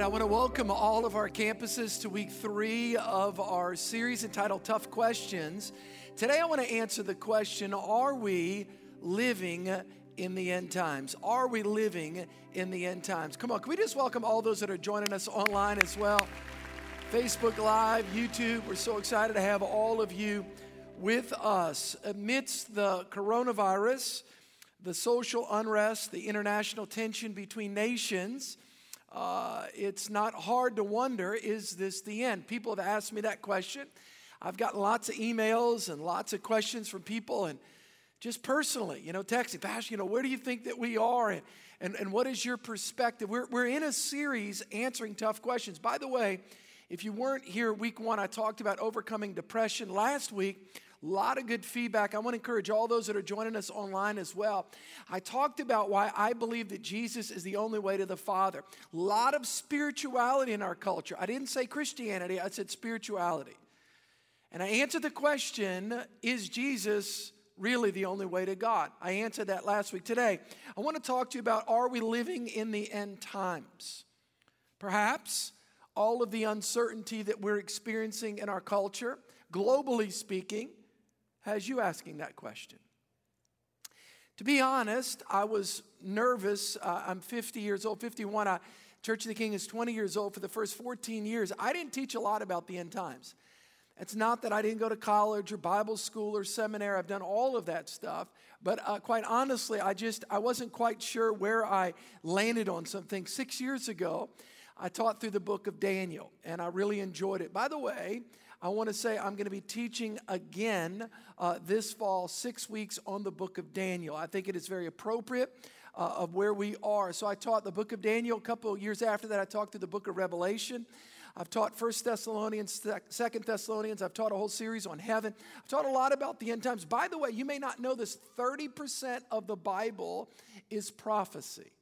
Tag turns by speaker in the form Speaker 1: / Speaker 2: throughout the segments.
Speaker 1: right, I want to welcome all of our campuses to week three of our series entitled Tough Questions. Today, I want to answer the question Are we living in the end times? Are we living in the end times? Come on, can we just welcome all those that are joining us online as well? Facebook Live, YouTube. We're so excited to have all of you with us amidst the coronavirus, the social unrest, the international tension between nations uh, it's not hard to wonder is this the end? People have asked me that question. I've gotten lots of emails and lots of questions from people, and just personally, you know, texting, Pastor, you know, where do you think that we are? And, and, and what is your perspective? We're, we're in a series answering tough questions. By the way, if you weren't here week one, I talked about overcoming depression. Last week, a lot of good feedback. I want to encourage all those that are joining us online as well. I talked about why I believe that Jesus is the only way to the Father. A lot of spirituality in our culture. I didn't say Christianity, I said spirituality. And I answered the question Is Jesus really the only way to God? I answered that last week. Today, I want to talk to you about are we living in the end times? Perhaps all of the uncertainty that we're experiencing in our culture, globally speaking, has you asking that question. To be honest, I was nervous. Uh, I'm 50 years old, 51. I, Church of the King is 20 years old. For the first 14 years, I didn't teach a lot about the end times. It's not that I didn't go to college or Bible school or seminary. I've done all of that stuff. But uh, quite honestly, I just I wasn't quite sure where I landed on something. Six years ago, I taught through the book of Daniel, and I really enjoyed it. By the way, I want to say I'm going to be teaching again uh, this fall, six weeks on the book of Daniel. I think it is very appropriate. Uh, of where we are. So I taught the book of Daniel. A couple of years after that, I talked through the book of Revelation. I've taught First Thessalonians, Second Thessalonians. I've taught a whole series on heaven. I've taught a lot about the end times. By the way, you may not know this 30% of the Bible is prophecy.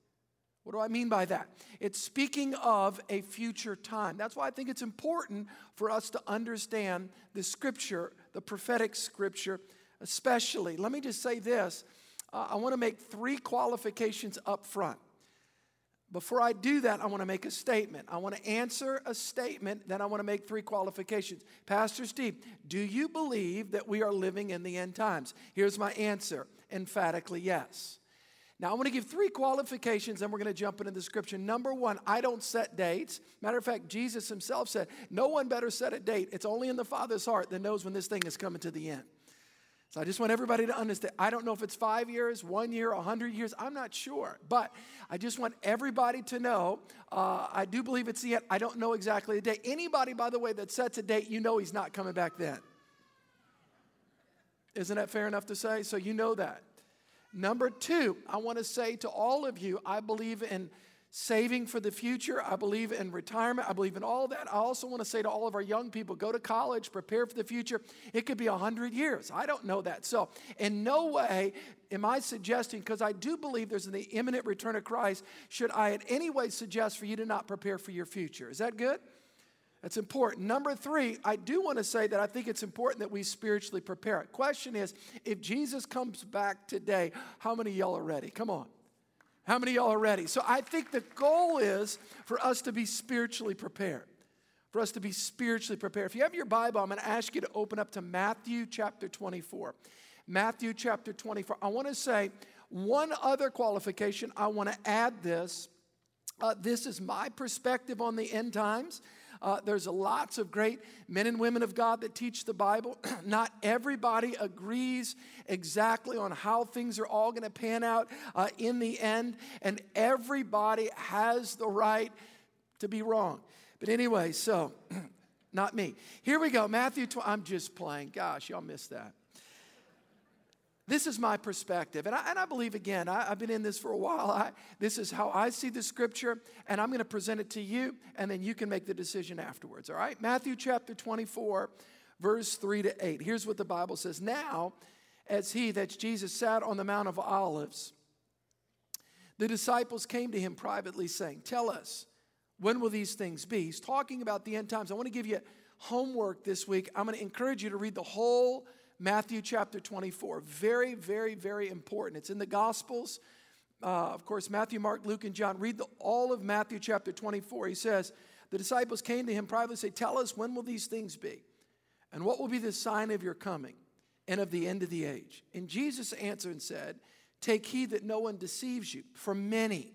Speaker 1: What do I mean by that? It's speaking of a future time. That's why I think it's important for us to understand the scripture, the prophetic scripture, especially. Let me just say this uh, I want to make three qualifications up front. Before I do that, I want to make a statement. I want to answer a statement, then I want to make three qualifications. Pastor Steve, do you believe that we are living in the end times? Here's my answer emphatically yes. Now, I want to give three qualifications, and we're going to jump into the scripture. Number one, I don't set dates. Matter of fact, Jesus himself said, No one better set a date. It's only in the Father's heart that knows when this thing is coming to the end. So I just want everybody to understand. I don't know if it's five years, one year, a hundred years. I'm not sure. But I just want everybody to know uh, I do believe it's the end. I don't know exactly the date. Anybody, by the way, that sets a date, you know he's not coming back then. Isn't that fair enough to say? So you know that. Number two, I want to say to all of you, I believe in saving for the future. I believe in retirement. I believe in all that. I also want to say to all of our young people go to college, prepare for the future. It could be 100 years. I don't know that. So, in no way am I suggesting, because I do believe there's the imminent return of Christ, should I in any way suggest for you to not prepare for your future. Is that good? That's important. Number three, I do want to say that I think it's important that we spiritually prepare. Question is, if Jesus comes back today, how many y'all are ready? Come on. How many y'all are ready? So I think the goal is for us to be spiritually prepared. For us to be spiritually prepared. If you have your Bible, I'm going to ask you to open up to Matthew chapter 24. Matthew chapter 24. I want to say one other qualification. I want to add this. Uh, this is my perspective on the end times. Uh, there's lots of great men and women of God that teach the Bible. Not everybody agrees exactly on how things are all going to pan out uh, in the end, and everybody has the right to be wrong. But anyway, so not me. Here we go. Matthew 12. I'm just playing. Gosh, y'all missed that. This is my perspective. And I, and I believe, again, I, have been in this for a while. I, this is how I see the scripture, and I'm going to present it to you, and then you can make the decision afterwards, all right? Matthew chapter 24, verse 3 to 8. Here's what the Bible says Now, as he, that's Jesus, sat on the Mount of Olives, the disciples came to him privately, saying, Tell us, when will these things be? He's talking about the end times. I want to give you homework this week. I'm going to encourage you to read the whole Matthew chapter 24. Very, very, very important. It's in the Gospels. uh, of course, Matthew, Mark, Luke, and John. Read the, all of Matthew chapter 24. He says, The disciples came to him privately say, Tell us, when will these things be? And what will be the sign of your coming and of the end of the age? And Jesus answered and said, Take heed that no one deceives you, for many,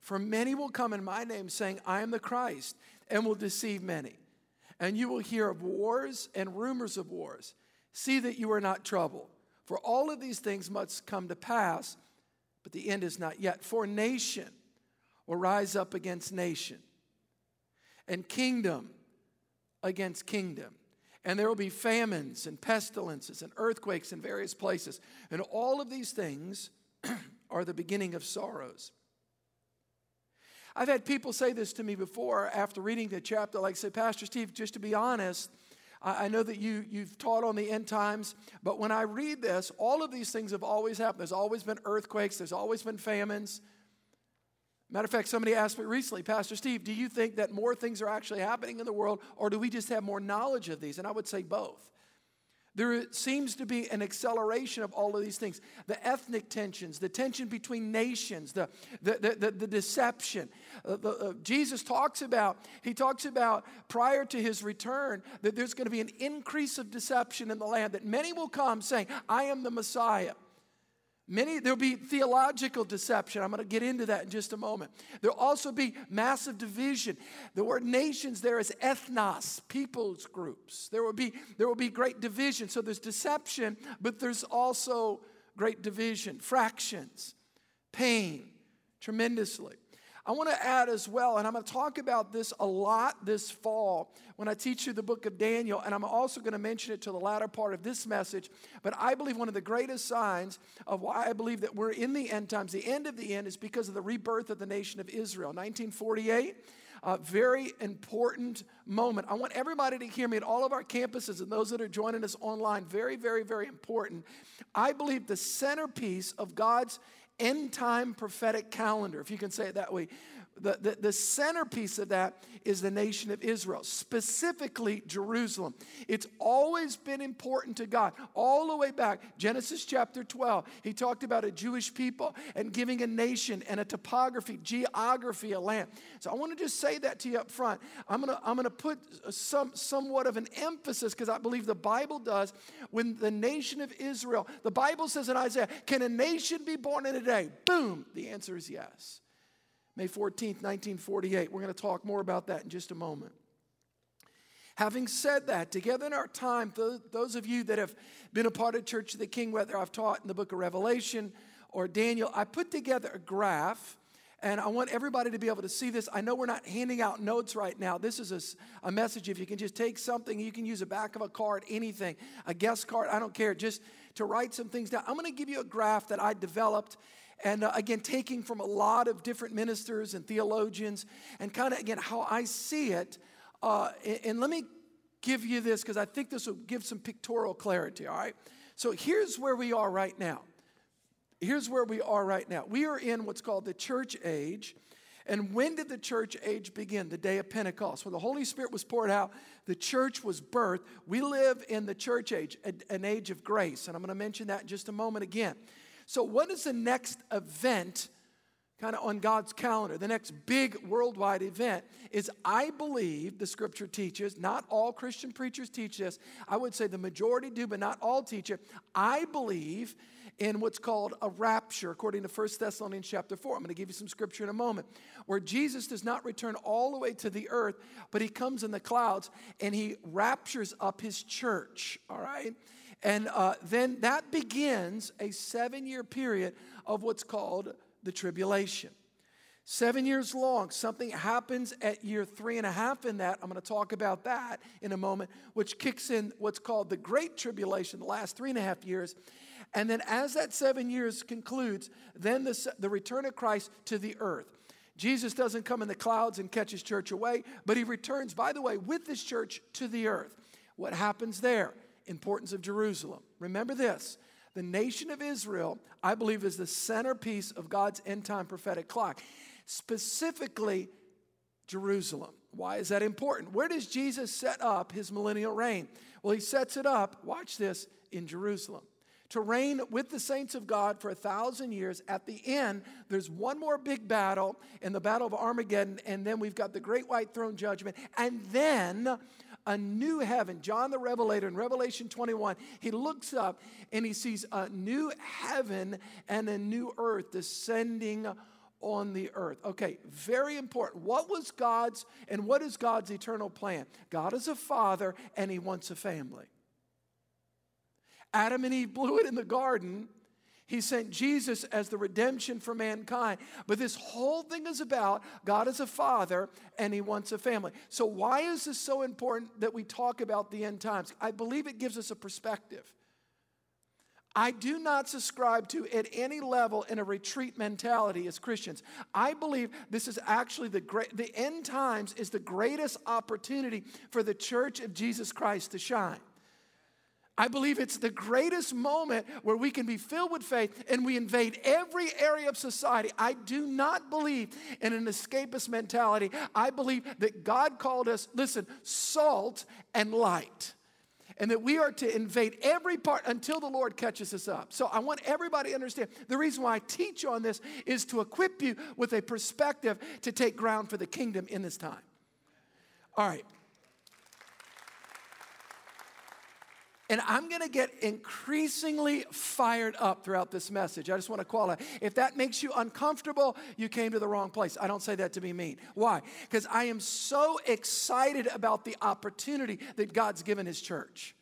Speaker 1: for many will come in my name saying, I am the Christ, and will deceive many. And you will hear of wars and rumors of wars. See that you are not troubled, for all of these things must come to pass but the end is not yet. For nation will rise up against nation, and kingdom against kingdom. And there will be famines and pestilences and earthquakes in various places. And all of these things are the beginning of sorrows. I've had people say this to me before after reading the chapter, like, say, Pastor Steve, just to be honest, I know that you, you've taught on the end times, but when I read this, all of these things have always happened. There's always been earthquakes, there's always been famines. Matter of fact, somebody asked me recently, Pastor Steve, do you think that more things are actually happening in the world, or do we just have more knowledge of these? And I would say both. There seems to be an acceleration of all of these things the ethnic tensions, the tension between nations, the, the, the, the deception. Uh, the, uh, Jesus talks about, he talks about prior to his return that there's going to be an increase of deception in the land, that many will come saying, I am the Messiah. Many, there'll be theological deception. I'm going to get into that in just a moment. There'll also be massive division. The word nations there is ethnos, peoples groups. There will be, there will be great division. So there's deception, but there's also great division, fractions, pain, tremendously. I want to add as well, and I'm going to talk about this a lot this fall when I teach you the book of Daniel, and I'm also going to mention it to the latter part of this message. But I believe one of the greatest signs of why I believe that we're in the end times, the end of the end, is because of the rebirth of the nation of Israel. 1948. A very important moment. I want everybody to hear me at all of our campuses and those that are joining us online. Very, very, very important. I believe the centerpiece of God's end time prophetic calendar, if you can say it that way. The, the, the, centerpiece of that is the nation of Israel, specifically Jerusalem. It's always been important to God. All the way back, Genesis chapter 12, he talked about a Jewish people and giving a nation and a topography, geography, a land. So I want to just say that to you up front. I'm going to, I'm to put some, somewhat of an emphasis because I believe the Bible does when the nation of Israel, the Bible says in Isaiah, can a nation be born in a day? Boom, the answer is yes. May 14th, 1948. We're going to talk more about that in just a moment. Having said that, together in our time, those of you that have been a part of Church of the King, whether I've taught in the book of Revelation or Daniel, I put together a graph and I want everybody to be able to see this. I know we're not handing out notes right now. This is a, a, message. If you can just take something, you can use the back of a card, anything, a guest card, I don't care, just to write some things down. I'm going to give you a graph that I developed and uh, again, taking from a lot of different ministers and theologians, and kind of, again, how I see it. Uh, and, and let me give you this because I think this will give some pictorial clarity, all right? So here's where we are right now. Here's where we are right now. We are in what's called the church age. And when did the church age begin? The day of Pentecost. When the Holy Spirit was poured out, the church was birthed. We live in the church age, an age of grace. And I'm going to mention that in just a moment again. So, what is the next event kind of on God's calendar? The next big worldwide event is, I believe, the scripture teaches, not all Christian preachers teach this. I would say the majority do, but not all teach it. I believe in what's called a rapture, according to 1 Thessalonians chapter 4. I'm going to give you some scripture in a moment, where Jesus does not return all the way to the earth, but he comes in the clouds and he raptures up his church, all right? And uh, then that begins a seven year period of what's called the tribulation. Seven years long, something happens at year three and a half in that. I'm going to talk about that in a moment, which kicks in what's called the Great Tribulation, the last three and a half years. And then, as that seven years concludes, then the, the return of Christ to the earth. Jesus doesn't come in the clouds and catch his church away, but he returns, by the way, with his church to the earth. What happens there? Importance of Jerusalem. Remember this the nation of Israel, I believe, is the centerpiece of God's end time prophetic clock, specifically Jerusalem. Why is that important? Where does Jesus set up his millennial reign? Well, he sets it up, watch this, in Jerusalem. to reign with the saints of God for a thousand years. At the end, there's one more big battle in the Battle of Armageddon, and then we've got the great white throne judgment, and then a new heaven. John the Revelator in Revelation 21, he looks up and he sees a new heaven and a new earth descending on the earth. Okay, very important. What was God's and what is God's eternal plan? God is a father and he wants a family. Adam and Eve blew it in the garden. He sent Jesus as the redemption for mankind. But this whole thing is about God as a father and he wants a family. So, why is this so important that we talk about the end times? I believe it gives us a perspective. I do not subscribe to at any level in a retreat mentality as Christians. I believe this is actually the great the end times is the greatest opportunity for the church of Jesus Christ to shine. I believe it's the greatest moment where we can be filled with faith and we invade every area of society. I do not believe in an escapist mentality. I believe that God called us, listen, salt and light. And that we are to invade every part until the Lord catches us up. So I want everybody to understand the reason why I teach on this is to equip you with a perspective to take ground for the kingdom in this time. All right, And I'm going to get increasingly fired up throughout this message. I just want to call it. If that makes you uncomfortable, you came to the wrong place. I don't say that to be mean. Why? Because I am so excited about the opportunity that God's given His church.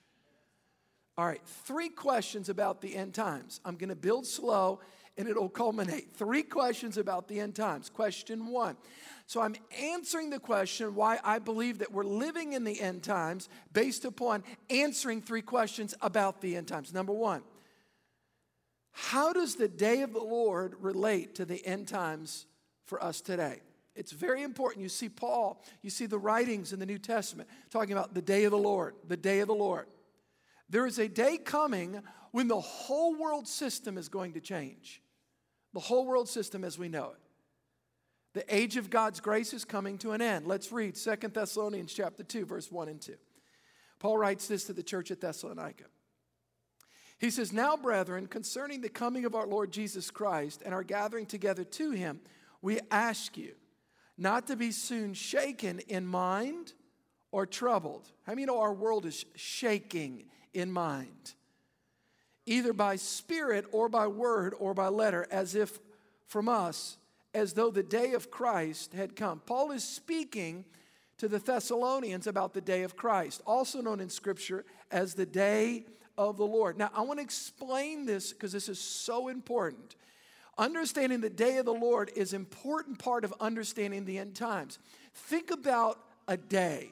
Speaker 1: All right, three questions about the end times. I'm going to build slow and it'll culminate. Three questions about the end times. Question one so I'm answering the question why I believe that we're living in the end times based upon answering three questions about the end times. Number one, how does the day of the Lord relate to the end times for us today? It's very important. You see Paul, you see the writings in the New Testament talking about the day of the Lord, the day of the Lord. There is a day coming when the whole world system is going to change. The whole world system as we know it. The age of God's grace is coming to an end. Let's read Second Thessalonians chapter 2 verse 1 and 2. Paul writes this to the church at Thessalonica. He says, "Now brethren, concerning the coming of our Lord Jesus Christ and our gathering together to him, we ask you not to be soon shaken in mind or troubled." How many know our world is shaking in mind? Either by spirit or by word or by letter as if from us as though the day of Christ had come. Paul is speaking to the Thessalonians about the day of Christ, also known in Scripture as the day of the Lord. Now, I want to explain this because this is so important. Understanding the day of the Lord is an important part of understanding the end times. Think about a day.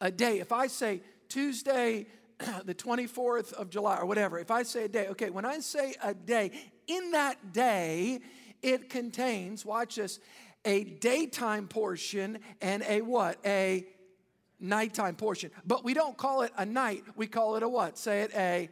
Speaker 1: A day. If I say Tuesday, the 24th of July, or whatever, if I say a day, okay, when I say a day, in that day, it contains, watch this, a daytime portion and a what? A nighttime portion. But we don't call it a night, we call it a what? Say it a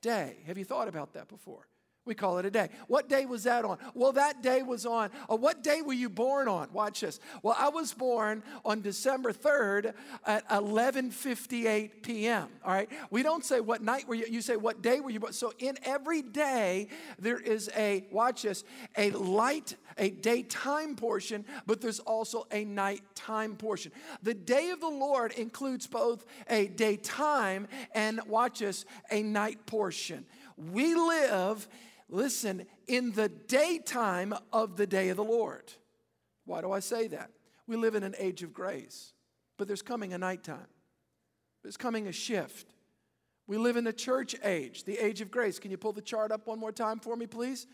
Speaker 1: day. Have you thought about that before? We call it a day. What day was that on? Well, that day was on. Uh, what day were you born on? Watch this. Well, I was born on December 3rd at 11:58 p.m. All right. We don't say what night were you. You say what day were you born. So in every day there is a watch this a light a daytime portion, but there's also a nighttime portion. The day of the Lord includes both a daytime and watch this a night portion. We live listen, in the daytime of the day of the Lord. Why do I say that? We live in an age of grace, but there's coming a nighttime. There's coming a shift. We live in the church age, the age of grace. Can you pull the chart up one more time for me, please?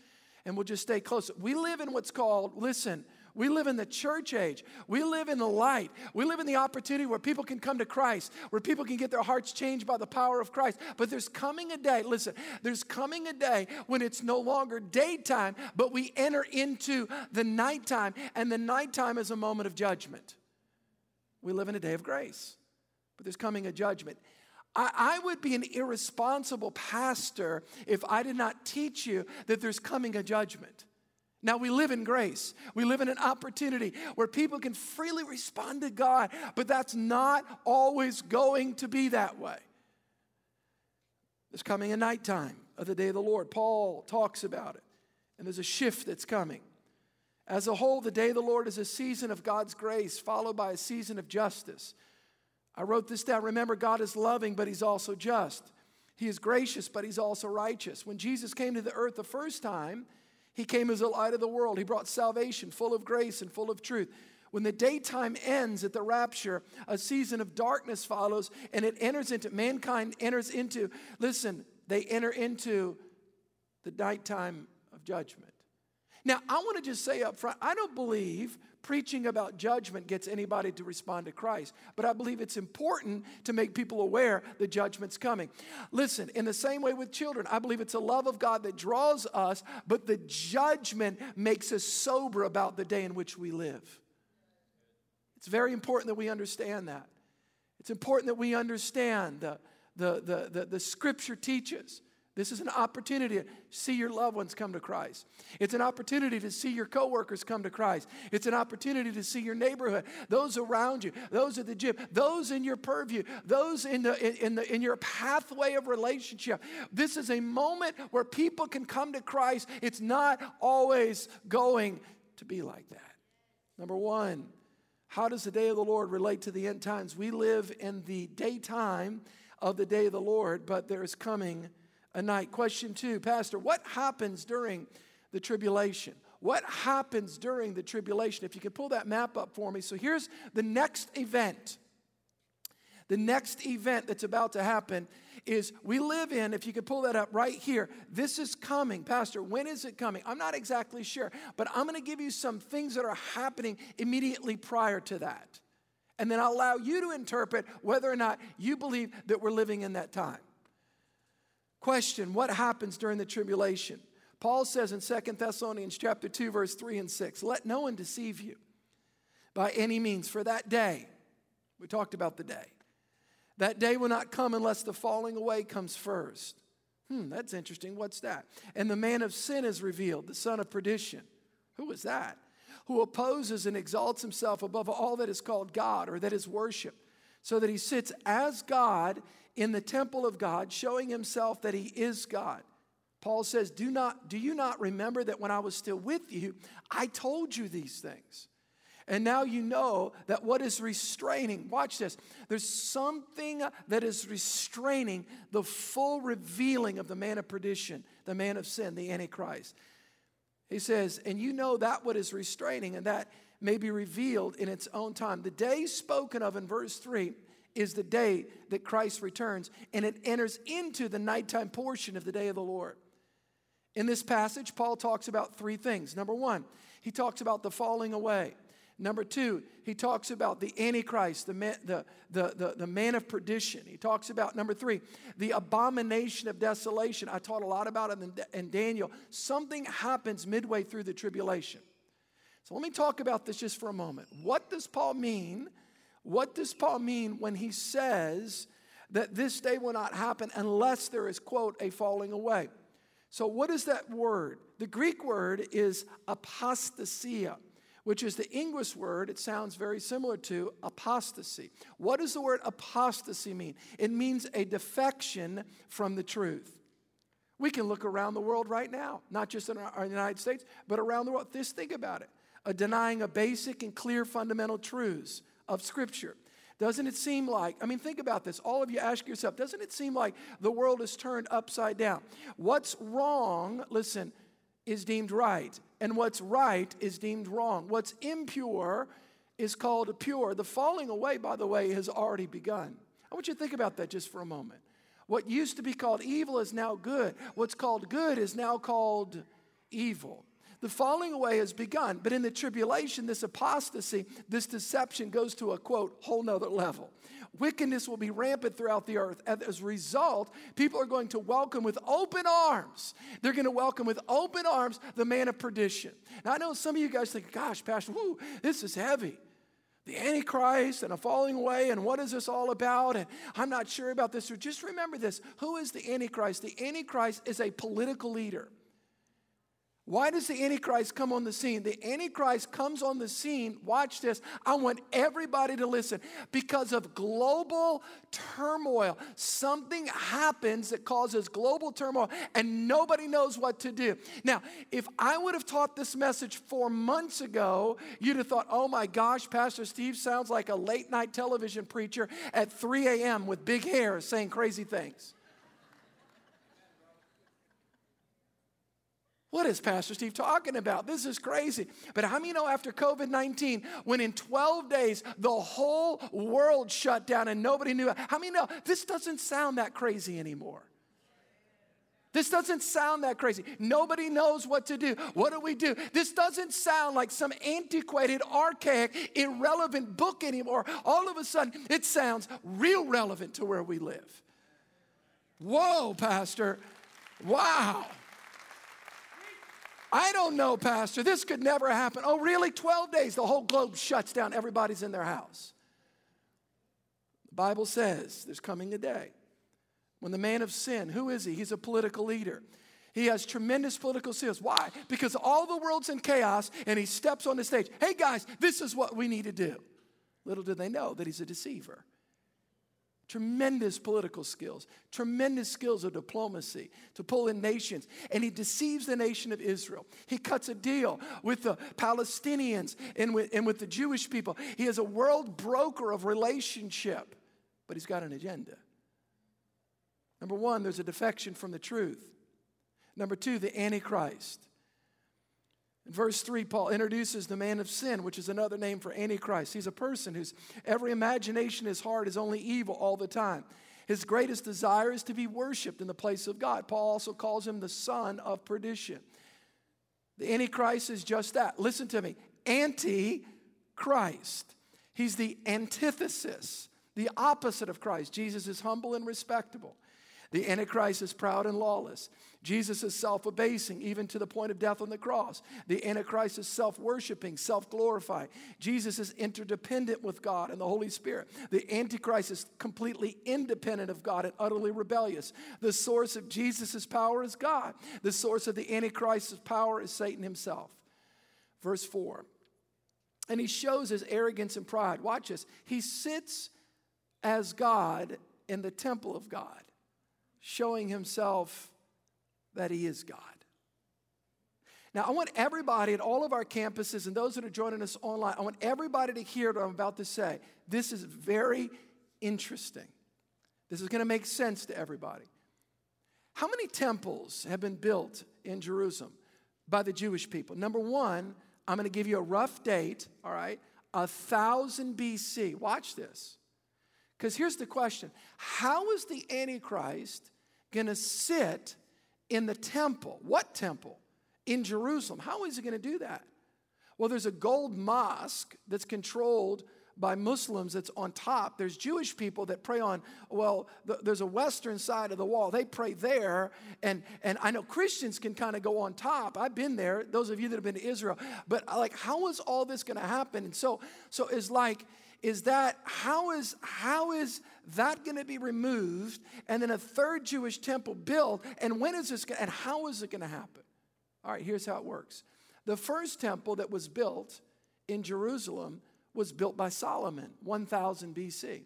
Speaker 1: And we'll just stay close. We live in what's called, listen, we live in the church age. We live in the light. We live in the opportunity where people can come to Christ, where people can get their hearts changed by the power of Christ. But there's coming a day, listen, there's coming a day when it's no longer daytime, but we enter into the nighttime, and the nighttime is a moment of judgment. We live in a day of grace, but there's coming a judgment. I, would be an irresponsible pastor if I did not teach you that there's coming a judgment. Now we live in grace. We live in an opportunity where people can freely respond to God, but that's not always going to be that way. There's coming a nighttime of the day of the Lord. Paul talks about it, and there's a shift that's coming. As a whole, the day of the Lord is a season of God's grace, followed by a season of justice. I wrote this down. Remember, God is loving, but He's also just. He is gracious, but He's also righteous. When Jesus came to the earth the first time, He came as the light of the world. He brought salvation, full of grace and full of truth. When the daytime ends at the rapture, a season of darkness follows, and it enters into, mankind enters into, listen, they enter into the nighttime of judgment. Now, I want to just say up front, I don't believe preaching about judgment gets anybody to respond to Christ, but I believe it's important to make people aware the judgment's coming. Listen, in the same way with children, I believe it's a love of God that draws us, but the judgment makes us sober about the day in which we live. It's very important that we understand that. It's important that we understand the, the, the, the, the scripture teaches. This is an opportunity to see your loved ones come to Christ. It's an opportunity to see your coworkers come to Christ. It's an opportunity to see your neighborhood, those around you, those at the gym, those in your purview, those in, the, in, the, in your pathway of relationship. This is a moment where people can come to Christ. It's not always going to be like that. Number one, how does the day of the Lord relate to the end times? We live in the daytime of the day of the Lord, but there is coming a night. Question two, Pastor, what happens during the tribulation? What happens during the tribulation? If you could pull that map up for me. So here's the next event. The next event that's about to happen is we live in, if you could pull that up right here, this is coming. Pastor, when is it coming? I'm not exactly sure, but I'm going to give you some things that are happening immediately prior to that. And then I'll allow you to interpret whether or not you believe that we're living in that time. Question What happens during the tribulation? Paul says in Second Thessalonians chapter 2 verse 3 and 6, let no one deceive you by any means for that day. We talked about the day. That day will not come unless the falling away comes first. Hmm, that's interesting. What's that? And the man of sin is revealed, the son of perdition. Who is that? Who opposes and exalts himself above all that is called God or that is worship, so that he sits as God in the temple of God, showing himself that he is God. Paul says, Do not do you not remember that when I was still with you, I told you these things? And now you know that what is restraining, watch this, there's something that is restraining the full revealing of the man of perdition, the man of sin, the Antichrist. He says, and you know that what is restraining, and that may be revealed in its own time. The day spoken of in verse 3 is the day that Christ returns, and it enters into the nighttime portion of the day of the Lord. In this passage, Paul talks about three things. Number one, he talks about the falling away. Number two, he talks about the Antichrist, the man, the, the, the, the, man of perdition. He talks about, number three, the abomination of desolation. I taught a lot about it in, in Daniel. Something happens midway through the tribulation. So let me talk about this just for a moment. What does Paul mean? What does Paul mean when he says that this day will not happen unless there is, quote, a falling away? So, what is that word? The Greek word is apostasia which is the English word, it sounds very similar to apostasy. What does the word apostasy mean? It means a defection from the truth. We can look around the world right now, not just in our, United States, but around the world. Just think about it a denying of basic and clear fundamental truths of Scripture. Doesn't it seem like, I mean, think about this. All of you ask yourself, doesn't it seem like the world is turned upside down? What's wrong, listen, is deemed right, and what's right is deemed wrong. What's impure is called pure. The falling away, by the way, has already begun. I want you to think about that just for a moment. What used to be called evil is now good. What's called good is now called evil. The falling away has begun, but in the tribulation, this apostasy, this deception goes to a quote, whole nother level. Wickedness will be rampant throughout the earth. As a result, people are going to welcome with open arms. They're going to welcome with open arms the man of perdition. Now, I know some of you guys think, gosh, Pastor, whoo, this is heavy. The Antichrist and a falling away, and what is this all about? And I'm not sure about this. Or Just remember this who is the Antichrist? The Antichrist is a political leader. Why does the Antichrist come on the scene? The Antichrist comes on the scene, watch this. I want everybody to listen. Because of global turmoil, something happens that causes global turmoil, and nobody knows what to do. Now, if I would have taught this message four months ago, you'd have thought, oh my gosh, Pastor Steve sounds like a late night television preacher at 3 a.m. with big hair saying crazy things. What is Pastor Steve talking about? This is crazy. But how many know after COVID 19, when in 12 days the whole world shut down and nobody knew? How many know this doesn't sound that crazy anymore? This doesn't sound that crazy. Nobody knows what to do. What do we do? This doesn't sound like some antiquated, archaic, irrelevant book anymore. All of a sudden, it sounds real relevant to where we live. Whoa, Pastor. Wow. I don't know, Pastor. This could never happen. Oh, really? 12 days, the whole globe shuts down. Everybody's in their house. The Bible says there's coming a day when the man of sin, who is he? He's a political leader. He has tremendous political skills. Why? Because all the world's in chaos and he steps on the stage. Hey guys, this is what we need to do. Little do they know that he's a deceiver tremendous political skills, tremendous skills of diplomacy to pull in nations. And he deceives the nation of Israel. He cuts a deal with the Palestinians and with, and with the Jewish people. He is a world broker of relationship, but he's got an agenda. Number one, there's a defection from the truth. Number two, the Antichrist. In verse 3, Paul introduces the man of sin, which is another name for Antichrist. He's a person whose every imagination, his heart is only evil all the time. His greatest desire is to be worshiped in the place of God. Paul also calls him the son of perdition. The Antichrist is just that. Listen to me Anti-Christ. He's the antithesis, the opposite of Christ. Jesus is humble and respectable. The Antichrist is proud and lawless. Jesus is self abasing, even to the point of death on the cross. The Antichrist is self worshiping, self glorifying. Jesus is interdependent with God and the Holy Spirit. The Antichrist is completely independent of God and utterly rebellious. The source of Jesus' power is God, the source of the Antichrist's power is Satan himself. Verse 4. And he shows his arrogance and pride. Watch this. He sits as God in the temple of God showing himself that he is God. Now, I want everybody at all of our campuses and those that are joining us online, I want everybody to hear what I'm about to say. This is very interesting. This is going to make sense to everybody. How many temples have been built in Jerusalem by the Jewish people? Number one, I'm going to give you a rough date, all right? A thousand BC. Watch this. Because here's the question How is the Antichrist going to sit in the temple? What temple? In Jerusalem. How is he going to do that? Well, there's a gold mosque that's controlled by Muslims that's on top. There's Jewish people that pray on, well, the, there's a western side of the wall. They pray there. And, and I know Christians can kind of go on top. I've been there, those of you that have been to Israel. But like, how is all this going to happen? And so, so it's like, is that how is how is that going to be removed and then a third Jewish temple built and when is this gonna, and how is it going to happen? All right, here's how it works. The first temple that was built in Jerusalem was built by Solomon 1000 BC.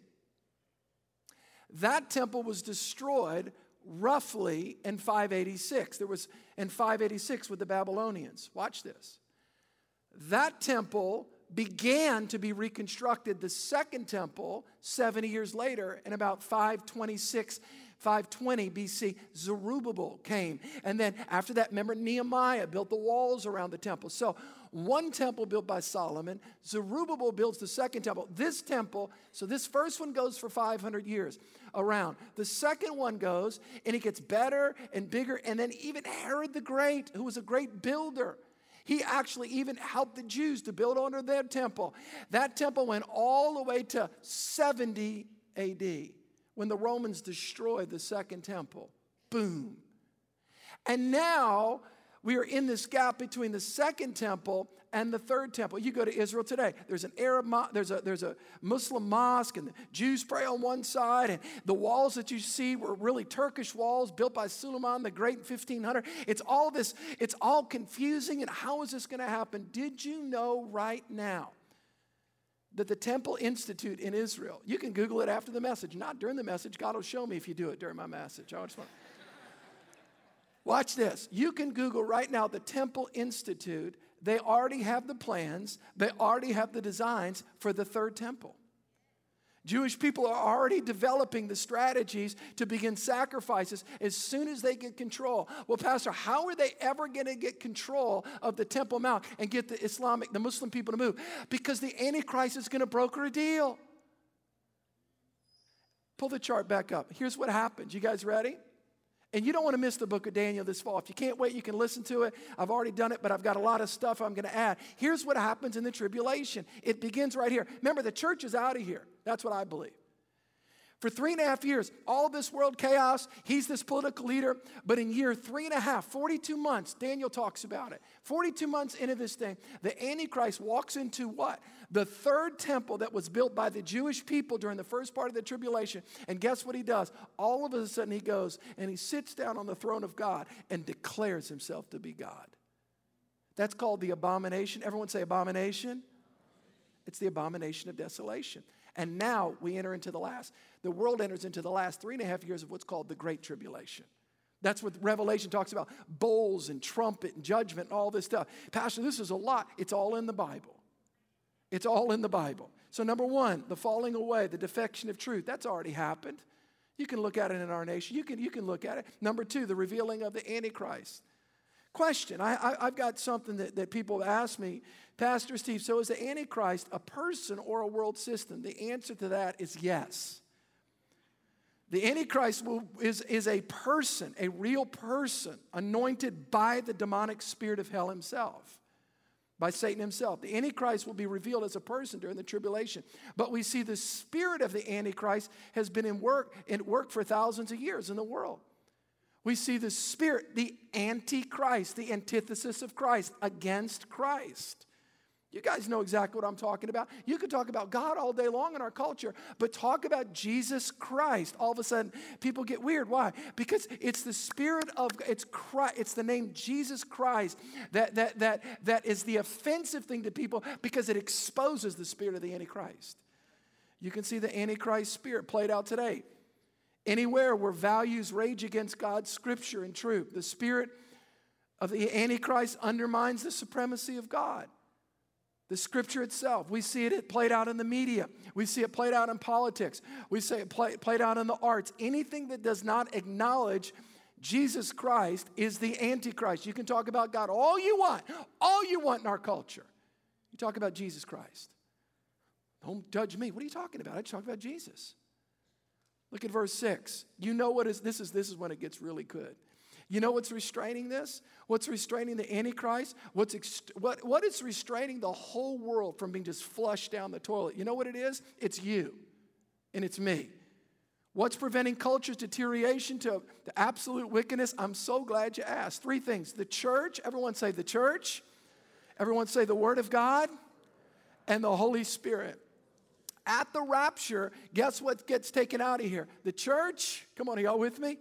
Speaker 1: That temple was destroyed roughly in 586. There was in 586 with the Babylonians. Watch this. That temple began to be reconstructed, the second temple, 70 years later, in about 526, 520 BC, Zerubbabel came. And then after that, remember, Nehemiah built the walls around the temple. So one temple built by Solomon, Zerubbabel builds the second temple. This temple, so this first one goes for 500 years around. The second one goes and it gets better and bigger. And then even Herod the Great, who was a great builder, he actually even helped the Jews to build under their temple. That temple went all the way to 70 AD when the Romans destroyed the second temple. Boom. And now we are in this gap between the second temple and the third temple. You go to Israel today, there's an Arab, mo- there's a, there's a Muslim mosque, and the Jews pray on one side, and the walls that you see were really Turkish walls built by Suleiman the Great in 1500. It's all this, it's all confusing, and how is this going to happen? Did you know right now? that the Temple Institute in Israel, you can Google it after the message, not during the message. God will show me if you do it during my message. I just want Watch this. You can Google right now the Temple Institute. They already have the plans, they already have the designs for the third temple. Jewish people are already developing the strategies to begin sacrifices as soon as they get control. Well, Pastor, how are they ever going to get control of the Temple Mount and get the Islamic, the Muslim people to move? Because the Antichrist is going to broker a deal. Pull the chart back up. Here's what happens. You guys ready? And you don't want to miss the book of Daniel this fall. If you can't wait, you can listen to it. I've already done it, but I've got a lot of stuff I'm going to add. Here's what happens in the tribulation it begins right here. Remember, the church is out of here. That's what I believe. For three and a half years, all this world chaos, he's this political leader. But in year three and a half, 42 months, Daniel talks about it. 42 months into this thing, the Antichrist walks into what? The third temple that was built by the Jewish people during the first part of the tribulation. And guess what he does? All of a sudden, he goes and he sits down on the throne of God and declares himself to be God. That's called the abomination. Everyone say abomination. It's the abomination of desolation. And now we enter into the last, the world enters into the last three and a half years of what's called the Great Tribulation. That's what Revelation talks about bowls and trumpet and judgment and all this stuff. Pastor, this is a lot. It's all in the Bible. It's all in the Bible. So, number one, the falling away, the defection of truth, that's already happened. You can look at it in our nation. You can, you can look at it. Number two, the revealing of the Antichrist. Question I, I, have got something that, that people ask me, Pastor Steve, so is the Antichrist a person or a world system? The answer to that is yes. The Antichrist will, is, is a person, a real person, anointed by the demonic spirit of hell himself, by Satan himself. The Antichrist will be revealed as a person during the tribulation. But we see the spirit of the Antichrist has been in work, in work for thousands of years in the world. We see the spirit, the antichrist, the antithesis of Christ, against Christ. You guys know exactly what I'm talking about. You could talk about God all day long in our culture, but talk about Jesus Christ. All of a sudden, people get weird. Why? Because it's the spirit of it's Christ, it's the name Jesus Christ that that that that is the offensive thing to people because it exposes the spirit of the Antichrist. You can see the Antichrist spirit played out today. Anywhere where values rage against God's scripture and truth, the spirit of the Antichrist undermines the supremacy of God. The scripture itself, we see it played out in the media. We see it played out in politics. We see it play, played out in the arts. Anything that does not acknowledge Jesus Christ is the Antichrist. You can talk about God all you want, all you want in our culture. You talk about Jesus Christ. Don't judge me. What are you talking about? I just talk about Jesus. Look at verse 6. You know what is this is this is when it gets really good. You know what's restraining this? What's restraining the Antichrist? What's what, what is restraining the whole world from being just flushed down the toilet? You know what it is? It's you and it's me. What's preventing culture's deterioration to the absolute wickedness? I'm so glad you asked. Three things the church, everyone say the church, everyone say the Word of God, and the Holy Spirit at the rapture, guess what gets taken out of here? The church. Come on, y'all with me?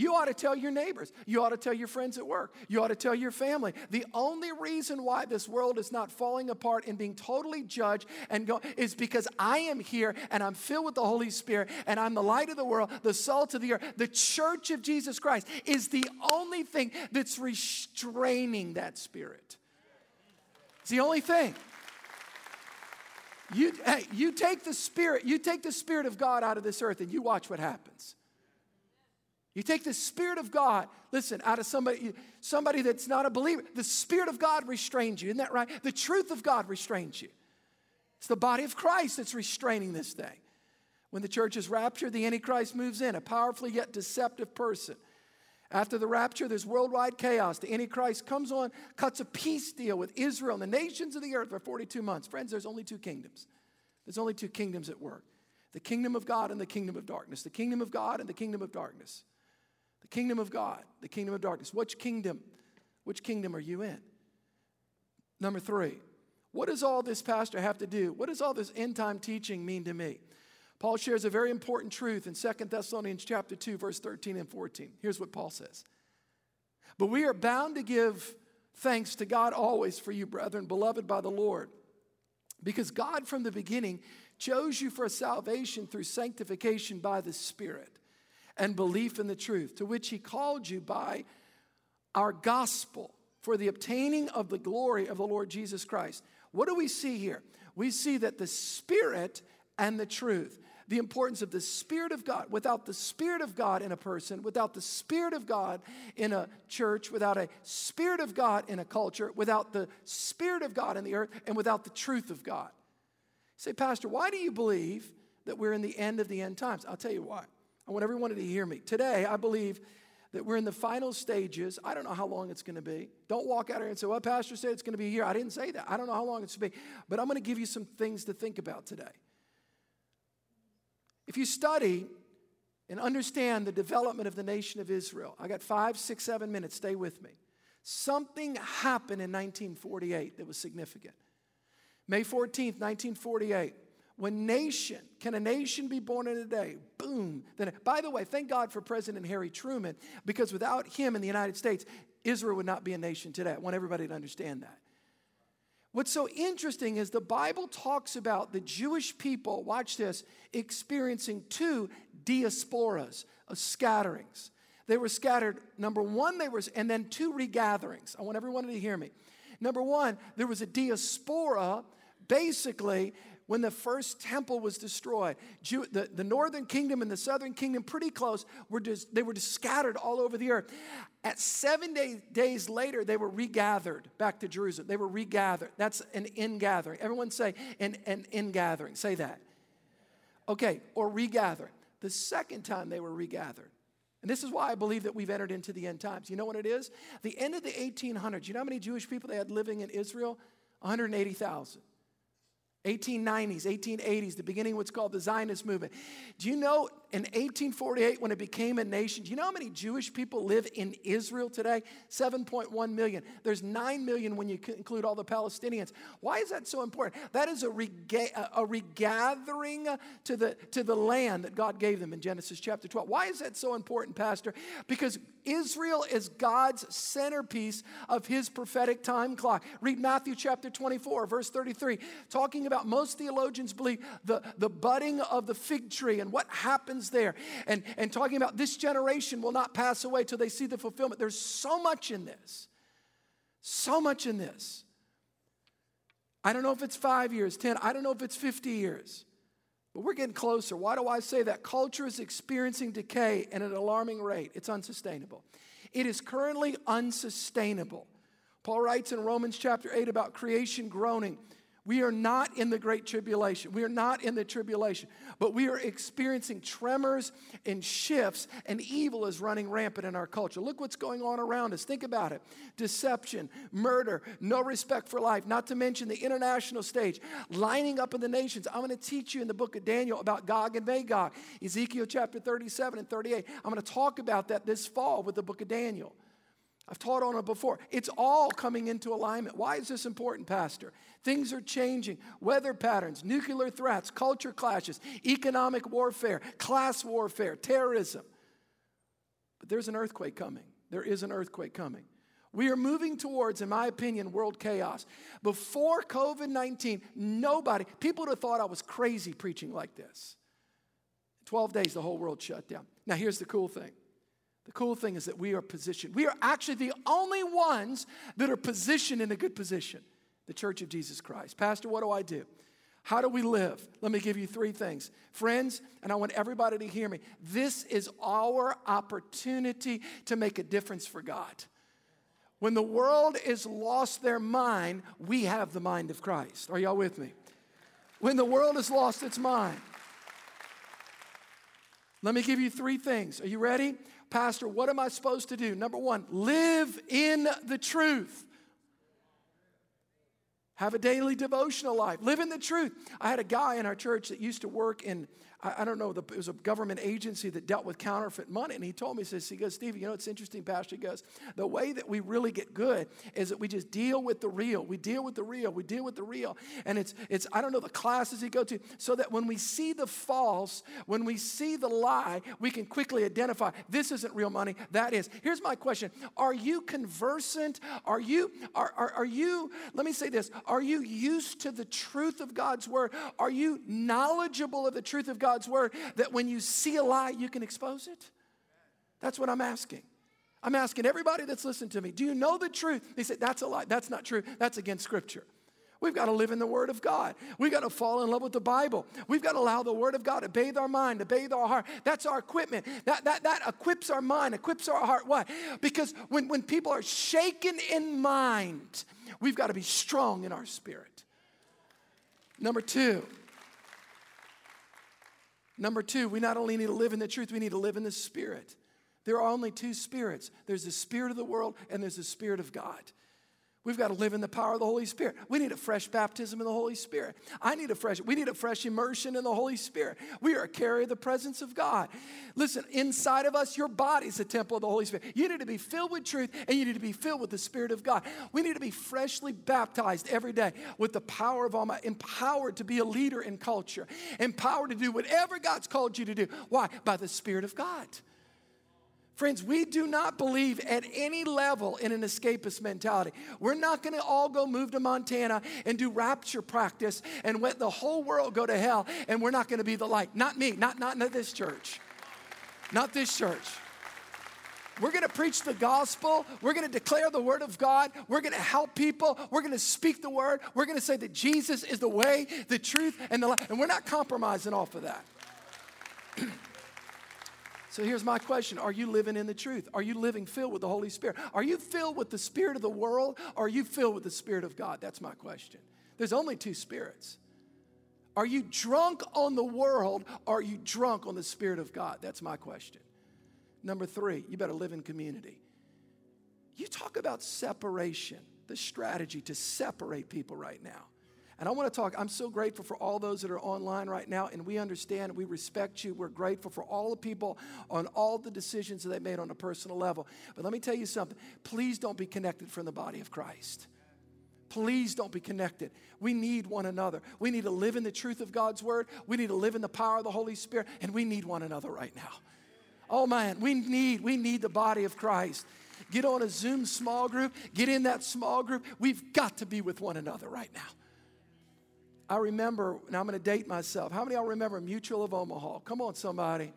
Speaker 1: You ought to tell your neighbors. You ought to tell your friends at work. You ought to tell your family. The only reason why this world is not falling apart and being totally judged and go is because I am here and I'm filled with the Holy Spirit and I'm the light of the world, the salt of the earth. The church of Jesus Christ is the only thing that's restraining that spirit. It's the only thing. You, hey, you take the spirit, you take the spirit of God out of this earth and you watch what happens. You take the spirit of God, listen, out of somebody, somebody that's not a believer. The spirit of God restrains you, isn't that right? The truth of God restrains you. It's the body of Christ that's restraining this thing. When the church is raptured, the Antichrist moves in, a powerfully yet deceptive person. After the rapture, there's worldwide chaos. The Antichrist comes on, cuts a peace deal with Israel and the nations of the earth for 42 months. Friends, there's only two kingdoms. There's only two kingdoms at work the kingdom of God and the kingdom of darkness. The kingdom of God and the kingdom of darkness. The kingdom of God, the kingdom of darkness. Which kingdom? Which kingdom are you in? Number three, what does all this, Pastor, have to do? What does all this end time teaching mean to me? Paul shares a very important truth in 2 Thessalonians chapter 2, verse 13 and 14. Here's what Paul says. But we are bound to give thanks to God always for you, brethren, beloved by the Lord, because God from the beginning chose you for salvation through sanctification by the Spirit and belief in the truth, to which he called you by our gospel for the obtaining of the glory of the Lord Jesus Christ. What do we see here? We see that the Spirit and the truth, the importance of the Spirit of God. Without the Spirit of God in a person, without the Spirit of God in a church, without a Spirit of God in a culture, without the Spirit of God in the earth, and without the truth of God. say, Pastor, why do you believe that we're in the end of the end times? I'll tell you why. I want everyone to hear me. Today, I believe that we're in the final stages. I don't know how long it's going to be. Don't walk out here and say, well, Pastor said it's going to be a year. I didn't say that. I don't know how long it's going to be. But I'm going to give you some things to think about today. If you study and understand the development of the nation of Israel, I got five, six, seven minutes. Stay with me. Something happened in 1948 that was significant. May 14th, 1948 when nation, can a nation be born in a day? Boom. Then, by the way, thank God for President Harry Truman, because without him in the United States, Israel would not be a nation today. I want everybody to understand that. What's so interesting is the Bible talks about the Jewish people, watch this, experiencing two diasporas, of scatterings. They were scattered, number one, they were, and then two regatherings. I want everyone to hear me. Number one, there was a diaspora. Basically, when the first temple was destroyed. Jew, the, the northern kingdom and the southern kingdom, pretty close, were just, they were just scattered all over the earth. At seven day, days later, they were regathered back to Jerusalem. They were regathered. That's an ingathering. Everyone say an, an ingathering. Say that. Okay, or regathering. The second time they were regathered. And this is why I believe that we've entered into the end times. You know what it is? The end of the 1800s. You know how many Jewish people they had living in Israel? 180,000. 1890s, 1880s, the beginning of what's called the Zionist movement. Do you know in 1848 when it became a nation, do you know how many Jewish people live in Israel today? 7.1 million. There's 9 million when you include all the Palestinians. Why is that so important? That is a, rega- a regathering to the, to the land that God gave them in Genesis chapter 12. Why is that so important, Pastor? Because Israel is God's centerpiece of his prophetic time clock. Read Matthew chapter 24, verse 33, talking about most theologians believe the, the budding of the fig tree and what happens there, and, and talking about this generation will not pass away till they see the fulfillment. There's so much in this. So much in this. I don't know if it's five years, 10, I don't know if it's 50 years. But we're getting closer. Why do I say that? Culture is experiencing decay at an alarming rate. It's unsustainable. It is currently unsustainable. Paul writes in Romans chapter 8 about creation groaning we are not in the great tribulation. We are not in the tribulation, but we are experiencing tremors and shifts, and evil is running rampant in our culture. Look what's going on around us. Think about it deception, murder, no respect for life, not to mention the international stage, lining up in the nations. I'm going to teach you in the book of Daniel about Gog and Magog, Ezekiel chapter 37 and 38. I'm going to talk about that this fall with the book of Daniel. I've taught on it before. It's all coming into alignment. Why is this important, Pastor? Things are changing. Weather patterns, nuclear threats, culture clashes, economic warfare, class warfare, terrorism. But there's an earthquake coming. There is an earthquake coming. We are moving towards, in my opinion, world chaos. Before COVID 19, nobody, people would have thought I was crazy preaching like this. 12 days, the whole world shut down. Now, here's the cool thing the cool thing is that we are positioned. We are actually the only ones that are positioned in a good position the church of Jesus Christ. Pastor, what do I do? How do we live? Let me give you three things. Friends, and I want everybody to hear me. This is our opportunity to make a difference for God. When the world is lost their mind, we have the mind of Christ. Are y'all with me? When the world has lost its mind. Let me give you three things. Are you ready? Pastor, what am I supposed to do? Number one, live in the truth. Have a daily devotional life. Live in the truth. I had a guy in our church that used to work in I, I don't know, the, it was a government agency that dealt with counterfeit money. And he told me, he says, he goes, Steve, you know, it's interesting, Pastor. He goes, the way that we really get good is that we just deal with the real. We deal with the real. We deal with the real. And it's, it's I don't know, the classes he go to, so that when we see the false, when we see the lie, we can quickly identify this isn't real money, that is. Here's my question Are you conversant? Are you, are, are, are you, let me say this, are you used to the truth of God's word? Are you knowledgeable of the truth of God's word that when you see a lie, you can expose it? That's what I'm asking. I'm asking everybody that's listening to me, do you know the truth? They said, that's a lie. That's not true. That's against scripture. We've got to live in the Word of God. We've got to fall in love with the Bible. We've got to allow the Word of God to bathe our mind, to bathe our heart. That's our equipment. That, that, that equips our mind, equips our heart. Why? Because when, when people are shaken in mind, we've got to be strong in our spirit. Number two, number two, we not only need to live in the truth, we need to live in the Spirit. There are only two spirits there's the spirit of the world, and there's the Spirit of God. We've got to live in the power of the Holy Spirit. We need a fresh baptism in the Holy Spirit. I need a fresh, we need a fresh immersion in the Holy Spirit. We are a carrier of the presence of God. Listen, inside of us, your body is a temple of the Holy Spirit. You need to be filled with truth and you need to be filled with the Spirit of God. We need to be freshly baptized every day with the power of Almighty, empowered to be a leader in culture, empowered to do whatever God's called you to do. Why? By the Spirit of God. Friends, we do not believe at any level in an escapist mentality. We're not going to all go move to Montana and do rapture practice and let the whole world go to hell and we're not going to be the light. Not me, not, not, not this church. Not this church. We're going to preach the gospel. We're going to declare the word of God. We're going to help people. We're going to speak the word. We're going to say that Jesus is the way, the truth, and the life. And we're not compromising off of that. So here's my question Are you living in the truth? Are you living filled with the Holy Spirit? Are you filled with the spirit of the world? Or are you filled with the spirit of God? That's my question. There's only two spirits. Are you drunk on the world? Or are you drunk on the spirit of God? That's my question. Number three, you better live in community. You talk about separation, the strategy to separate people right now. And I want to talk, I'm so grateful for all those that are online right now, and we understand, we respect you. We're grateful for all the people on all the decisions that they made on a personal level. But let me tell you something please don't be connected from the body of Christ. Please don't be connected. We need one another. We need to live in the truth of God's word. We need to live in the power of the Holy Spirit, and we need one another right now. Oh man, we need we need the body of Christ. Get on a Zoom small group, get in that small group. We've got to be with one another right now. I remember, now I'm going to date myself. How many y'all remember Mutual of Omaha? Come on, somebody.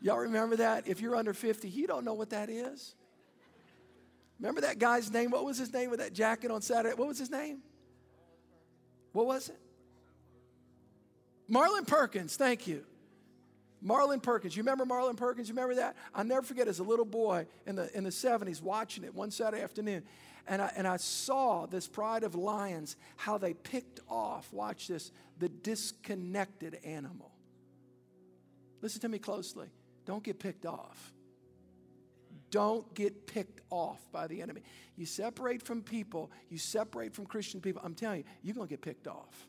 Speaker 1: Y'all remember that? If you're under 50, you don't know what that is. Remember that guy's name? What was his name with that jacket on Saturday? What was his name? What was it? Marlin Perkins, thank you. Marlin Perkins. You remember Marlin Perkins? You remember that? I'll never forget as a little boy in the, in the 70s watching it one Saturday afternoon. And I, and I saw this pride of lions, how they picked off, watch this, the disconnected animal. Listen to me closely. Don't get picked off. Don't get picked off by the enemy. You separate from people, you separate from Christian people. I'm telling you, you're going to get picked off.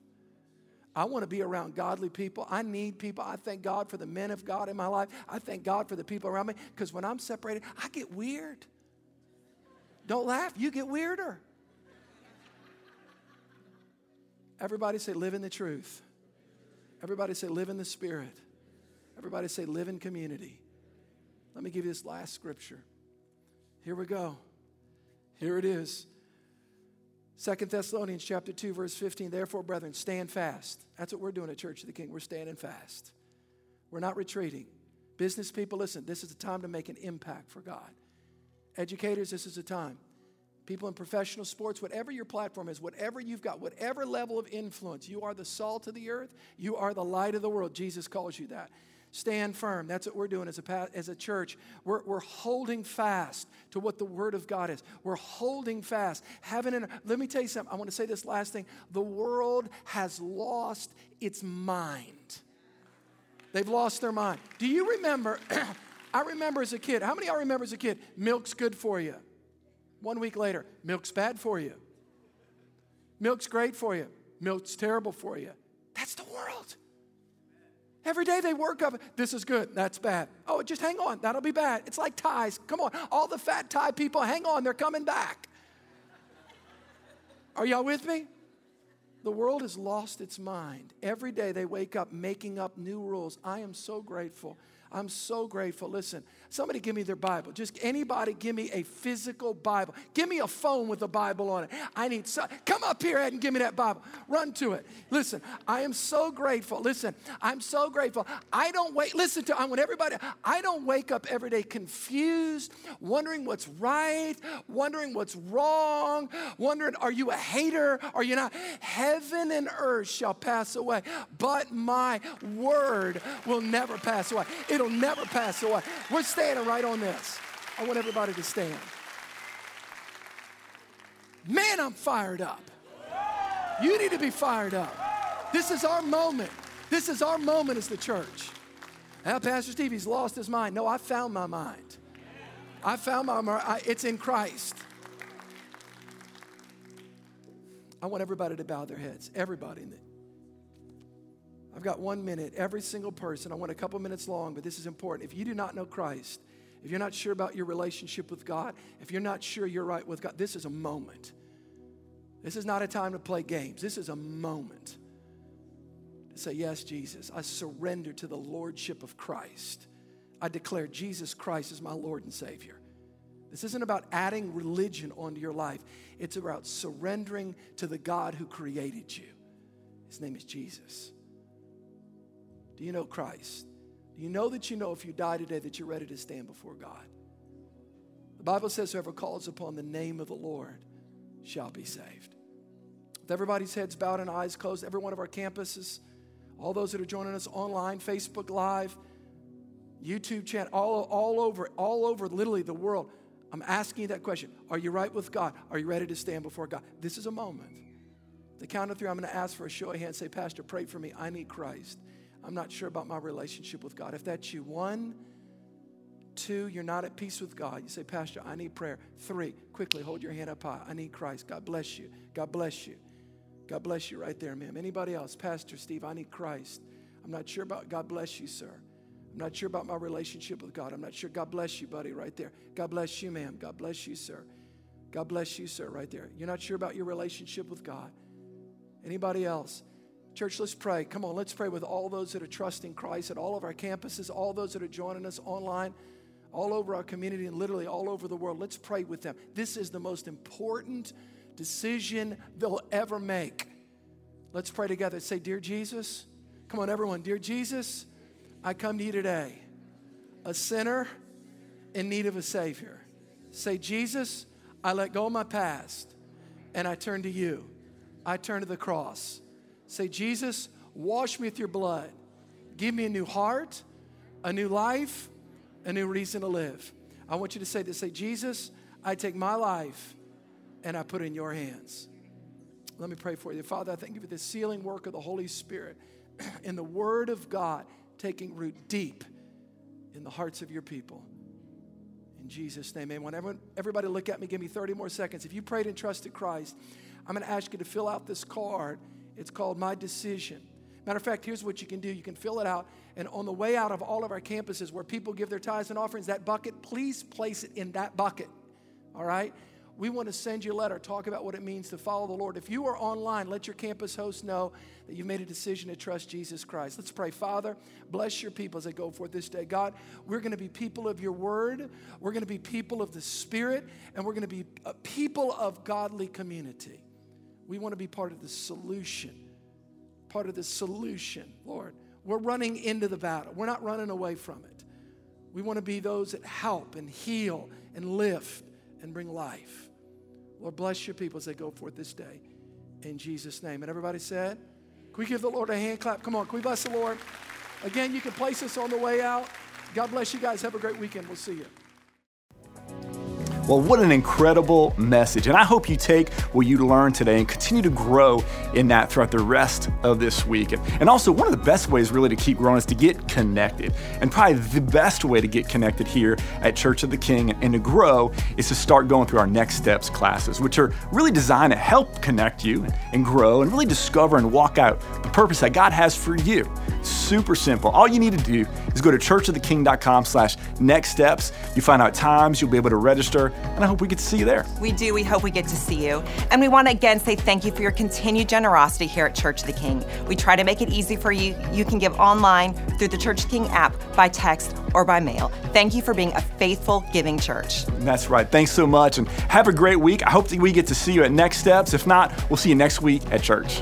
Speaker 1: I want to be around godly people. I need people. I thank God for the men of God in my life. I thank God for the people around me because when I'm separated, I get weird. Don't laugh, you get weirder. Everybody say, live in the truth. Everybody say, live in the spirit. Everybody say, live in community. Let me give you this last scripture. Here we go. Here it is. Second Thessalonians chapter 2, verse 15. Therefore, brethren, stand fast. That's what we're doing at Church of the King. We're standing fast. We're not retreating. Business people, listen, this is the time to make an impact for God. Educators, this is the time. People in professional sports, whatever your platform is, whatever you've got, whatever level of influence, you are the salt of the earth, you are the light of the world. Jesus calls you that. Stand firm. That's what we're doing as a, as a church. We're, we're holding fast to what the Word of God is. We're holding fast. Heaven and let me tell you something. I want to say this last thing. The world has lost its mind. They've lost their mind. Do you remember? I remember as a kid, how many of y'all remember as a kid, milk's good for you? One week later, milk's bad for you. Milk's great for you. Milk's terrible for you. That's the world. Every day they work up. This is good. That's bad. Oh, just hang on. That'll be bad. It's like ties. Come on. All the fat tie people, hang on. They're coming back. Are y'all with me? The world has lost its mind. Every day they wake up making up new rules. I am so grateful I'm so grateful. Listen, somebody give me their Bible. Just anybody give me a physical Bible. Give me a phone with a Bible on it. I need so, come up here and give me that Bible. Run to it. Listen, I am so grateful. Listen, I'm so grateful. I don't wait. Listen to I want everybody. I don't wake up every day confused, wondering what's right, wondering what's wrong, wondering are you a hater? Are you not? Heaven and earth shall pass away, but my word will never pass away. It'll It'll never pass away. We're standing right on this. I want everybody to stand. Man, I'm fired up. You need to be fired up. This is our moment. This is our moment as the church. Now, Pastor Steve, he's lost his mind. No, I found my mind. I found my mind. It's in Christ. I want everybody to bow their heads. Everybody in the got one minute. Every single person, I want a couple minutes long, but this is important. If you do not know Christ, if you're not sure about your relationship with God, if you're not sure you're right with God, this is a moment. This is not a time to play games. This is a moment to say, Yes, Jesus, I surrender to the Lordship of Christ. I declare Jesus Christ is my Lord and Savior. This isn't about adding religion onto your life, it's about surrendering to the God who created you. His name is Jesus. Do you know Christ? Do you know that you know if you die today that you're ready to stand before God? The Bible says, whoever calls upon the name of the Lord shall be saved. With everybody's heads bowed and eyes closed, every one of our campuses, all those that are joining us online, Facebook Live, YouTube channel, all, all over, all over literally the world. I'm asking you that question. Are you right with God? Are you ready to stand before God? This is a moment. The count of three, I'm going to ask for a show of hands. Say, Pastor, pray for me. I need Christ. I'm not sure about my relationship with God. If that's you, one, two, you're not at peace with God. You say, Pastor, I need prayer. Three, quickly hold your hand up high. I need Christ. God bless you. God bless you. God bless you right there, ma'am. Anybody else? Pastor Steve, I need Christ. I'm not sure about God bless you, sir. I'm not sure about my relationship with God. I'm not sure. God bless you, buddy, right there. God bless you, ma'am. God bless you, sir. God bless you, sir, right there. You're not sure about your relationship with God. Anybody else? Church, let's pray. Come on, let's pray with all those that are trusting Christ at all of our campuses, all those that are joining us online, all over our community, and literally all over the world. Let's pray with them. This is the most important decision they'll ever make. Let's pray together. Say, Dear Jesus, come on, everyone. Dear Jesus, I come to you today, a sinner in need of a Savior. Say, Jesus, I let go of my past and I turn to you. I turn to the cross. Say, Jesus, wash me with your blood. Give me a new heart, a new life, a new reason to live. I want you to say this say, Jesus, I take my life and I put it in your hands. Let me pray for you. Father, I thank you for the sealing work of the Holy Spirit in the Word of God taking root deep in the hearts of your people. In Jesus' name, amen. Everyone, everybody look at me, give me 30 more seconds. If you prayed and trusted Christ, I'm going to ask you to fill out this card it's called My Decision. Matter of fact, here's what you can do you can fill it out, and on the way out of all of our campuses where people give their tithes and offerings, that bucket, please place it in that bucket. All right? We want to send you a letter, talk about what it means to follow the Lord. If you are online, let your campus host know that you've made a decision to trust Jesus Christ. Let's pray. Father, bless your people as they go forth this day. God, we're going to be people of your word, we're going to be people of the Spirit, and we're going to be a people of godly community. We want to be part of the solution. Part of the solution, Lord. We're running into the battle, we're not running away from it. We want to be those that help and heal and lift and bring life. Lord, bless your people as they go forth this day. In Jesus' name. And everybody said, Can we give the Lord a hand clap? Come on, can we bless the Lord? Again, you can place us on the way out. God bless you guys. Have a great weekend. We'll see you.
Speaker 2: Well, what an incredible message. And I hope you take what you learned today and continue to grow in that throughout the rest of this week. And also, one of the best ways really to keep growing is to get connected. And probably the best way to get connected here at Church of the King and to grow is to start going through our Next Steps classes, which are really designed to help connect you and grow and really discover and walk out the purpose that God has for you. Super simple. All you need to do is go to churchoftheking.com slash next steps. You find out times, you'll be able to register, and I hope we get to see you there.
Speaker 3: We do. We hope we get to see you. And we want to again say thank you for your continued generosity here at Church of the King. We try to make it easy for you. You can give online through the Church of the King app, by text, or by mail. Thank you for being a faithful giving church.
Speaker 2: That's right. Thanks so much, and have a great week. I hope that we get to see you at Next Steps. If not, we'll see you next week at church.